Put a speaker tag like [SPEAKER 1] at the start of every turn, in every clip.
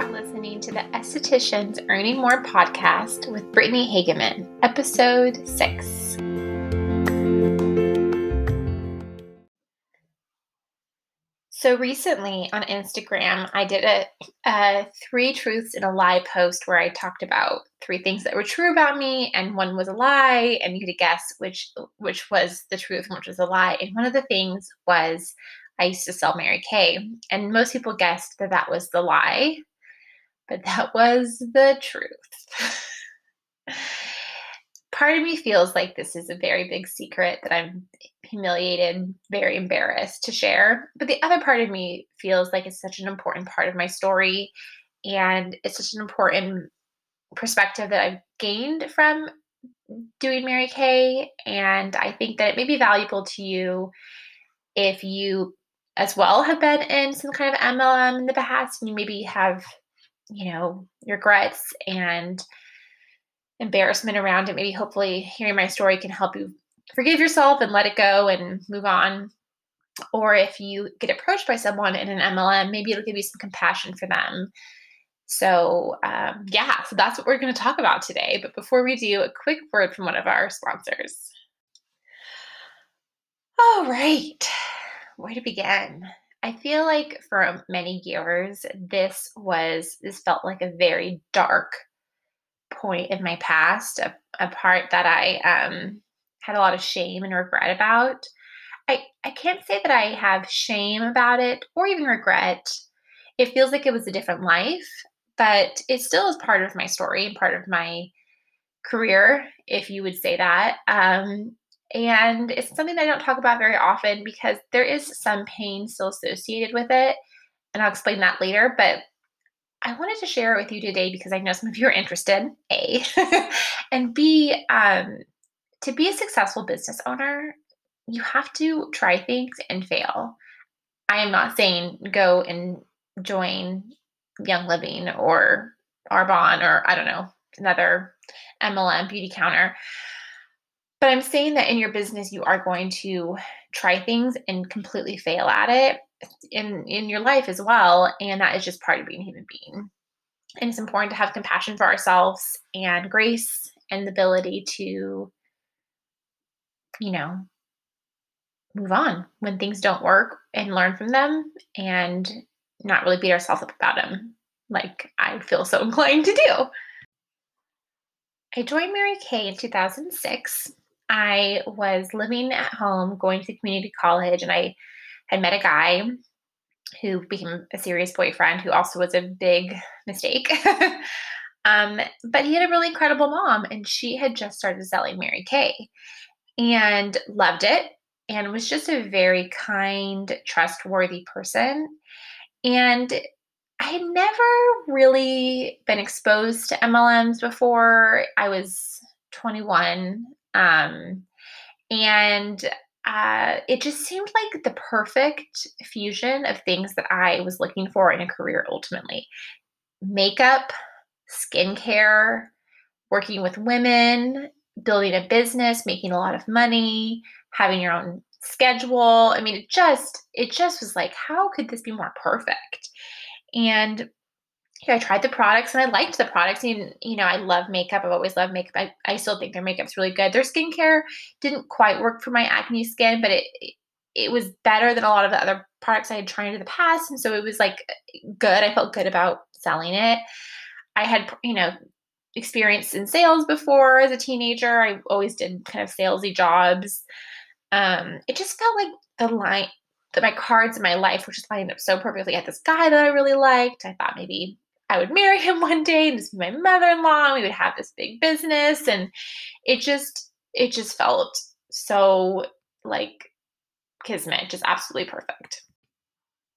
[SPEAKER 1] are listening to the Estheticians Earning More podcast with Brittany Hageman, episode six. So recently on Instagram, I did a, a, three truths and a lie post where I talked about three things that were true about me, and one was a lie, and you had to guess which which was the truth and which was a lie. And one of the things was I used to sell Mary Kay, and most people guessed that that was the lie, but that was the truth. Part of me feels like this is a very big secret that I'm humiliated, very embarrassed to share. But the other part of me feels like it's such an important part of my story and it's such an important perspective that I've gained from doing Mary Kay. And I think that it may be valuable to you if you as well have been in some kind of MLM in the past and you maybe have you know, regrets and embarrassment around it. Maybe hopefully hearing my story can help you forgive yourself and let it go and move on. Or if you get approached by someone in an MLM, maybe it'll give you some compassion for them. So, um, yeah, so that's what we're going to talk about today. But before we do, a quick word from one of our sponsors. All right, where to begin? I feel like for many years, this was, this felt like a very dark point in my past, a, a part that I um, had a lot of shame and regret about. I, I can't say that I have shame about it or even regret. It feels like it was a different life, but it still is part of my story and part of my career, if you would say that. Um, and it's something that I don't talk about very often because there is some pain still associated with it. And I'll explain that later. But I wanted to share it with you today because I know some of you are interested, A. and B, um, to be a successful business owner, you have to try things and fail. I am not saying go and join Young Living or Arbonne or I don't know, another MLM Beautycounter. But I'm saying that in your business, you are going to try things and completely fail at it in, in your life as well. And that is just part of being a human being. And it's important to have compassion for ourselves and grace and the ability to, you know, move on when things don't work and learn from them and not really beat ourselves up about them like I feel so inclined to do. I joined Mary Kay in 2006 I was living at home, going to community college, and I had met a guy who became a serious boyfriend, who also was a big mistake. um, but he had a really incredible mom, and she had just started selling Mary Kay and loved it and was just a very kind, trustworthy person. And I had never really been exposed to MLMs before. I was 21 um, and uh, it just seemed like the perfect fusion of things that I was looking for in a career ultimately makeup, skincare, working with women, building a business, making a lot of money, having your own schedule. I mean, it just it just was like how could this be more perfect? And I tried the products and I liked the products. And, you know, I love makeup. I've always loved makeup. I, I still think their makeup's really good. Their skincare didn't quite work for my acne skin, but it, it was better than a lot of the other products I had tried in the past. And so it was like good. I felt good about selling it. I had, you know, experience in sales before as a teenager. I always did kind of salesy jobs. Um, it just felt like the line that my cards in my life were just lined up so perfectly. I had this guy that I really liked. I thought maybe I would marry him one day and would be my mother-in-law. We would have this big business. And it just, it just felt so like kismet, just absolutely perfect.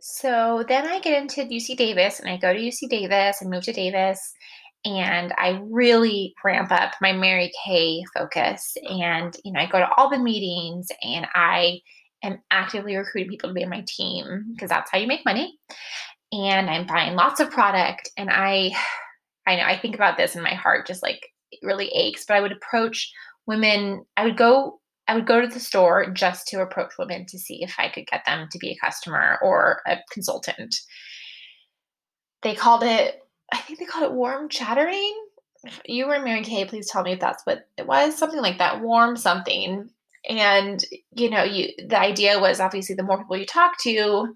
[SPEAKER 1] So then I get into UC Davis and I go to UC Davis and move to Davis and I really ramp up my Mary Kay focus. And, you know, I go to all the meetings and I am actively recruiting people to be on my team because that's how you make money and I'm buying lots of product. And I, I know I think about this and my heart just like really aches. But I would approach women. I would go. I would go to the store just to approach women to see if I could get them to be a customer or a consultant. They called it I think they called it warm chattering. If you were Mary Kay, please tell me if that's what it was. Something like that, warm something. And you know, you the idea was obviously the more people you talk to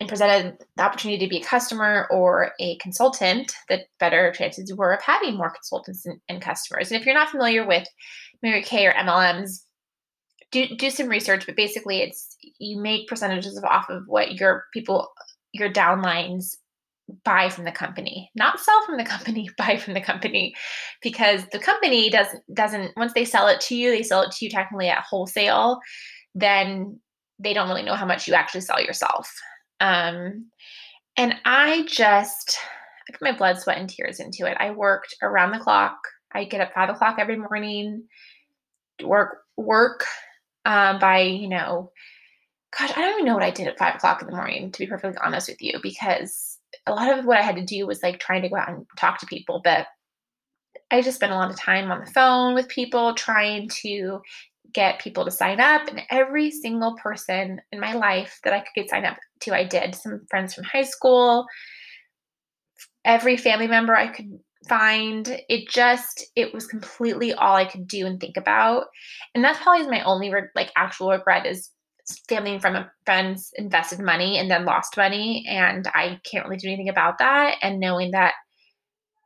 [SPEAKER 1] and presented the opportunity to be a customer or a consultant, the better chances you were of having more consultants and, and customers. And if you're not familiar with Mary Kay or MLMs, do do some research. But basically, it's you make percentages off of what your people, your downlines buy from the company not sell from the company buy from the company because the company doesn't doesn't once they sell it to you they sell it to you technically at wholesale then they don't really know how much you actually sell yourself um and i just i put my blood sweat and tears into it. I worked around the clock. I get up five o'clock every morning work work um, by you know gosh i don't even know what i did at five o'clock in the morning to be perfectly honest with you because a lot of what I had to do was like trying to go out and talk to people, but I just spent a lot of time on the phone with people trying to get people to sign up. And every single person in my life that I could get signed up to, I did. Some friends from high school, every family member I could find. It just, it was completely all I could do and think about. And that's probably my only like actual regret is family from friends invested money and then lost money and i can't really do anything about that and knowing that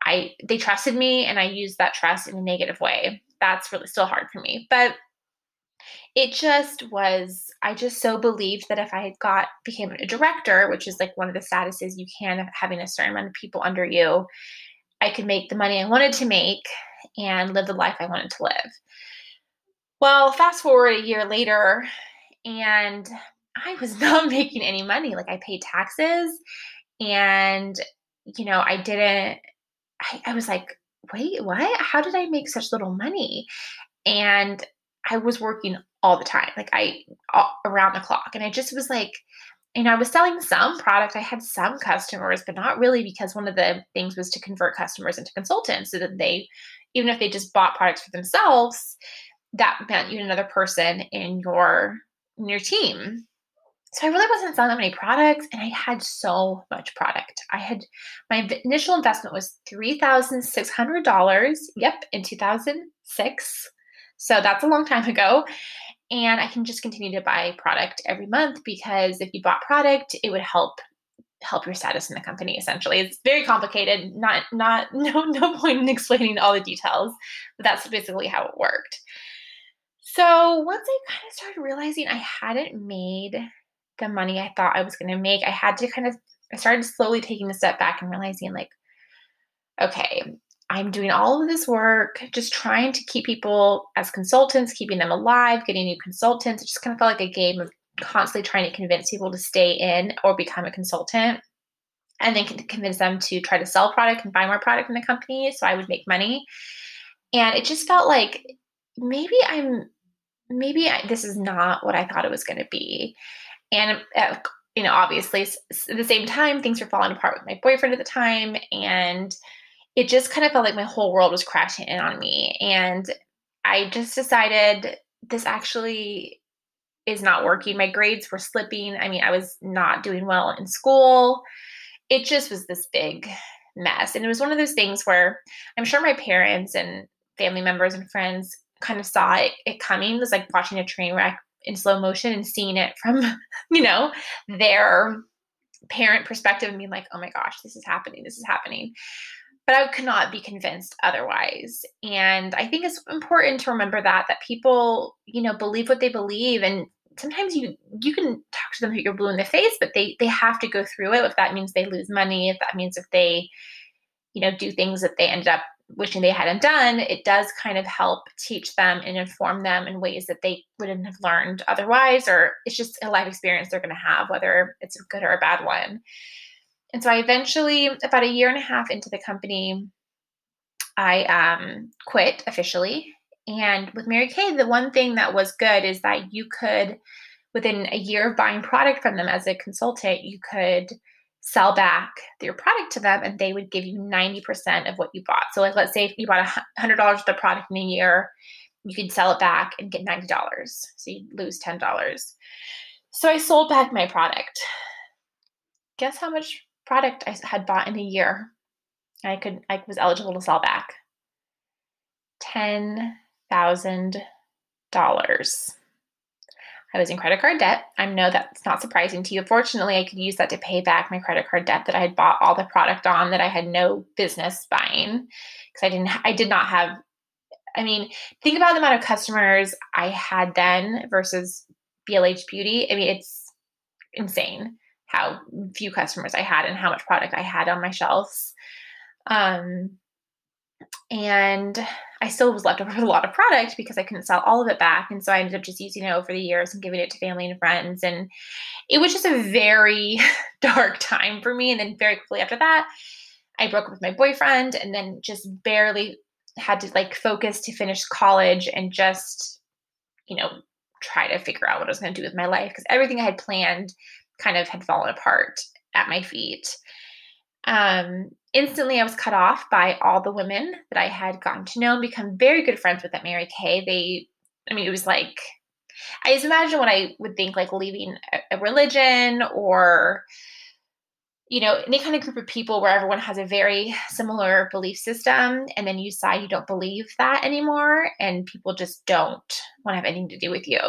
[SPEAKER 1] i they trusted me and i used that trust in a negative way that's really still hard for me but it just was i just so believed that if i had got became a director which is like one of the statuses you can of having a certain amount of people under you i could make the money i wanted to make and live the life i wanted to live well fast forward a year later and I was not making any money. Like I paid taxes and you know, I didn't I, I was like, wait, what? How did I make such little money? And I was working all the time, like I all, around the clock. And I just was like, you know, I was selling some product. I had some customers, but not really because one of the things was to convert customers into consultants so that they, even if they just bought products for themselves, that meant you had another person in your in your team. So I really wasn't selling that many products and I had so much product. I had my initial investment was $3,600. Yep, in 2006. So that's a long time ago. And I can just continue to buy product every month because if you bought product, it would help help your status in the company essentially. It's very complicated, not not no no point in explaining all the details, but that's basically how it worked. So once I kind of started realizing I hadn't made the money I thought I was going to make, I had to kind of, I started slowly taking a step back and realizing, like, okay, I'm doing all of this work, just trying to keep people as consultants, keeping them alive, getting new consultants. It just kind of felt like a game of constantly trying to convince people to stay in or become a consultant and then convince them to try to sell product and buy more product in the company so I would make money. And it just felt like maybe I'm maybe I, this is not what I thought it was going to be. And, uh, you know, obviously, at the same time, things were falling apart with my boyfriend at the time. And it just kind of felt like my whole world was crashing in on me. And I just decided this actually is not working. My grades were slipping. I mean, I was not doing well in school. It just was this big mess. And it was one of those things where I'm sure my parents and family members and friends kind of saw it, it coming. It was like watching a train wreck in slow motion and seeing it from, you know, their parent perspective and being like, oh my gosh, this is happening, this is happening. But I could not be convinced otherwise. And I think it's important to remember that that people, you know, believe what they believe. And sometimes you you can talk to them that you're blue in the face, but they they have to go through it if that means they lose money, if that means if they, you know, do things that they ended up wishing they hadn't done, it does kind of help teach them and inform them in ways that they wouldn't have learned otherwise, or it's just a life experience they're going to have, whether it's a good or a bad one. And so I eventually, about a year and a half into the company, I um, quit officially. And with Mary Kay, the one thing that was good is that you could, within a year of buying product from them as a consultant, you could sell back your product to them and they would give you 90% of what you bought. So like let's say if you bought $100 worth of product in a year, you could sell it back and get $90. So you lose $10. So I sold back my product. Guess how much product I had bought in a year? I could I was eligible to sell back ten thousand dollars. I was in credit card debt. I know that's not surprising to you. Fortunately, I could use that to pay back my credit card debt that I had bought all the product on that I had no business buying because I didn't I did not have I mean, think about the amount of customers I had then versus BLH Beauty. I mean, it's insane how few customers I had and how much product I had on my shelves. Um, and I still was left over with a lot of product because I couldn't sell all of it back. And so I ended up just using it over the years and giving it to family and friends. And it was just a very dark time for me. And then very quickly after that, I broke up with my boyfriend and then just barely had to like focus to finish college and just, you know, try to figure out what I was going to do with my life because everything I had planned kind of had fallen apart at my feet. Um, instantly, I was cut off by all the women that I had gotten to know and become very good friends with at Mary Kay. They, I mean, it was like, I just imagine what I would think like leaving a, a religion or, you know, any kind of group of people where everyone has a very similar belief system, and then you decide you don't believe that anymore, and people just don't want to have anything to do with you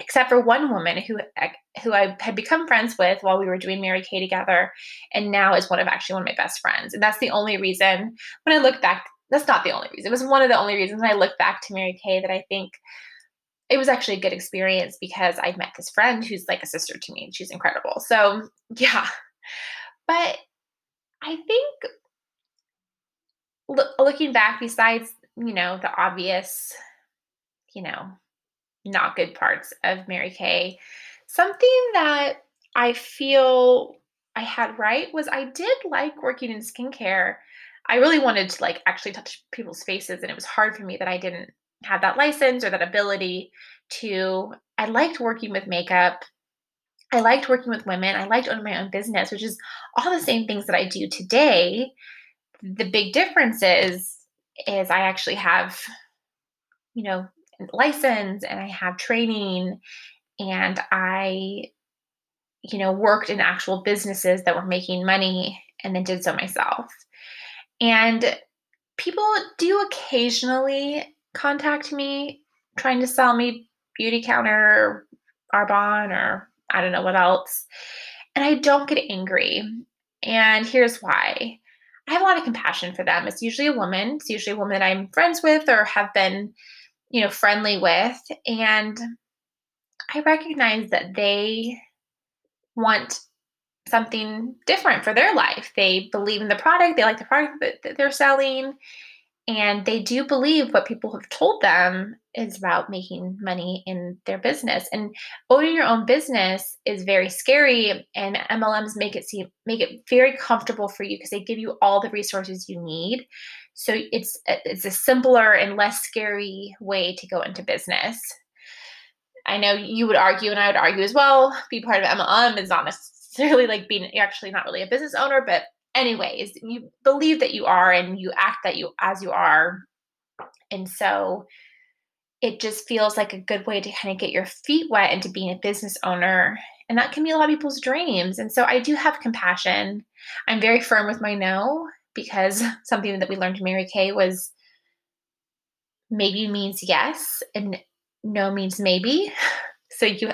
[SPEAKER 1] except for one woman who who I had become friends with while we were doing Mary Kay together, and now is one of actually one of my best friends. And that's the only reason when I look back, that's not the only reason. It was one of the only reasons when I look back to Mary Kay that I think it was actually a good experience because I met this friend who's like a sister to me and she's incredible. So yeah, but I think looking back, besides you know the obvious, you know not good parts of Mary Kay. Something that I feel I had right was I did like working in skincare. I really wanted to like actually touch people's faces and it was hard for me that I didn't have that license or that ability to I liked working with makeup. I liked working with women. I liked owning my own business, which is all the same things that I do today. The big difference is is I actually have you know license and I have training and I you know worked in actual businesses that were making money and then did so myself. And people do occasionally contact me trying to sell me Beautycounter Arbonne or I don't know what else. And I don't get angry. And here's why. I have a lot of compassion for them. It's usually a woman. It's usually a woman I'm friends with or have been you know, friendly with. And I recognize that they want something different for their life. They believe in the product, they like the product that they're selling, and they do believe what people have told them is about making money in their business. And owning your own business is very scary, and MLMs make it seem make it very comfortable for you because they give you all the resources you need. So it's it's a simpler and less scary way to go into business. I know you would argue, and I would argue as well. Be part of MLM is not necessarily like being actually not really a business owner, but anyways, you believe that you are and you act that you as you are, and so it just feels like a good way to kind of get your feet wet into being a business owner. And that can be a lot of people's dreams. And so I do have compassion. I'm very firm with my no because something that we learned in Mary Kay was maybe means yes and no means maybe. So you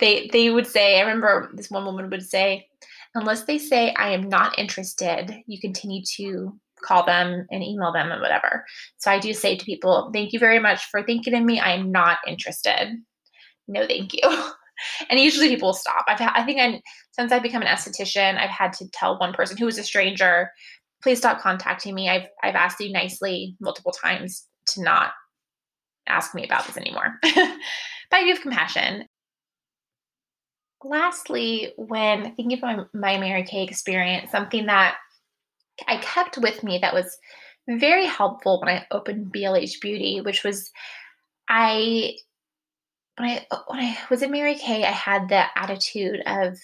[SPEAKER 1] they they would say, I remember this one woman would say, unless they say I am not interested, you continue to call them and email them and whatever. So I do say to people, thank you very much for thinking of me. I am not interested. No, thank you. and usually people stop. I've had, I think I since I've become an esthetician, I've had to tell one person who was a stranger please stop contacting me. I've I've asked you nicely multiple times to not ask me about this anymore. but I do have compassion. Lastly, when thinking about my, my Mary Kay experience, something that I kept with me that was very helpful when I opened BLH Beauty, which was I when I when I was in Mary Kay, I had the attitude of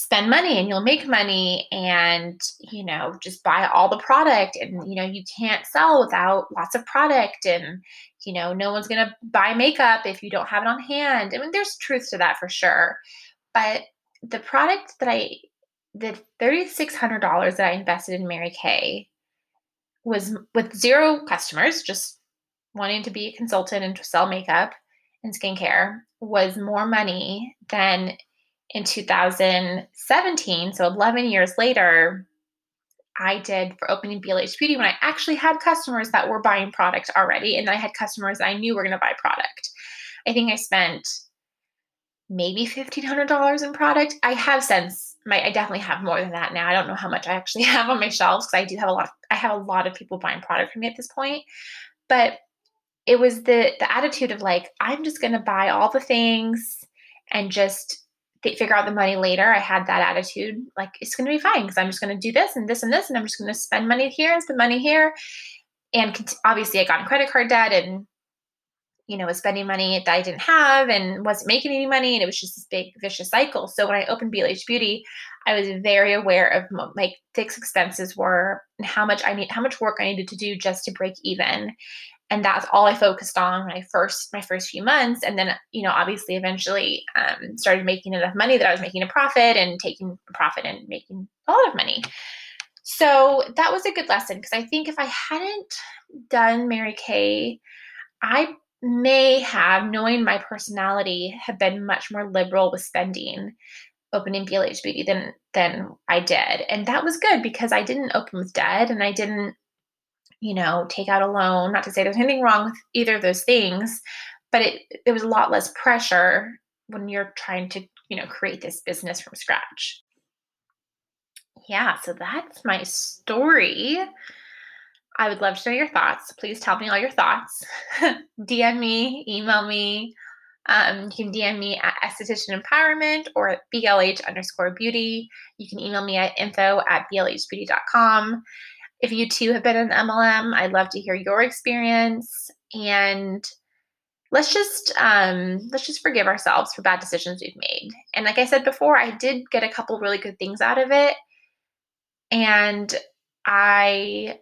[SPEAKER 1] spend money and you'll make money and you know just buy all the product and you know you can't sell without lots of product and you know no one's going to buy makeup if you don't have it on hand. I mean there's truth to that for sure. But the product that i the $3,600 that I invested in Mary Kay was with zero customers, just wanting to be a consultant and to sell makeup and skincare was more money than in 2017. So 11 years later, I did for opening BLH Beauty when I actually had customers that were buying product already. And I had customers I knew were going to buy product. I think I spent maybe $1,500 in product. I have since my, I definitely have more than that now. I don't know how much I actually have on my shelves because I do have a lot, of, I have a lot of people buying product from me at this point. But it was the the attitude of like i'm just going to buy all the things and just th- figure out the money later. I had that attitude like it's going to be fine because i'm just going to do this and this and this and i'm just going to spend money here and spend money here. And obviously i got in credit card debt and you know was spending money that i didn't have and wasn't making any money and it was just this big vicious cycle. So when i opened blh beauty i was very aware of my fixed expenses were and how much i need how much work i needed to do just to break even and that's all I focused on my first my first few months. And then, you know, obviously, eventually, um, started making enough money that I was making a profit and taking a profit and making a lot of money. So that was a good lesson because I think if I hadn't done Mary Kay, I may have, knowing my personality, have been much more liberal with spending opening BLH Beauty than than I did. And that was good because I didn't open with debt and I didn't you know, take out a loan. Not to say there's anything wrong with either of those things, but it there was a lot less pressure when you're trying to, you know, create this business from scratch. Yeah, so that's my story. I would love to know your thoughts. Please tell me all your thoughts. DM me, email me. Um, you can DM me at Esthetician Empowerment or at BLH underscore beauty. You can email me at info at blhbeauty.com. If you too have been an MLM, I'd love to hear your experience and let's just um, let's just forgive ourselves for bad decisions we've made. And like I said before, I did get a couple really good things out of it, and I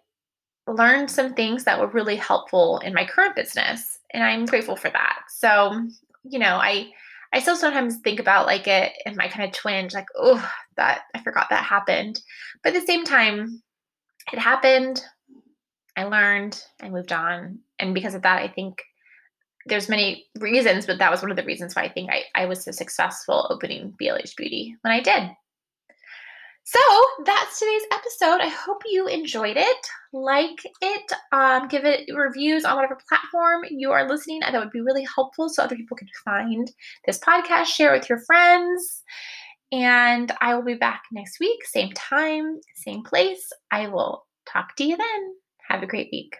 [SPEAKER 1] learned some things that were really helpful in my current business, and I'm grateful for that. So you know, I I still sometimes think about like it and my kind of twinge, like oh that I forgot that happened, but at the same time it happened. I learned, I moved on. And because of that, I think there's many reasons, but that was one of the reasons why I think I, I was so successful opening BLH Beauty when I did. So that's today's episode. I hope you enjoyed it. Like it, um, give it reviews on whatever platform you are listening. That would be really helpful so other people can find this podcast. Share it with your friends. And I will be back next week, same time, same place. I will talk to you then. Have a great week.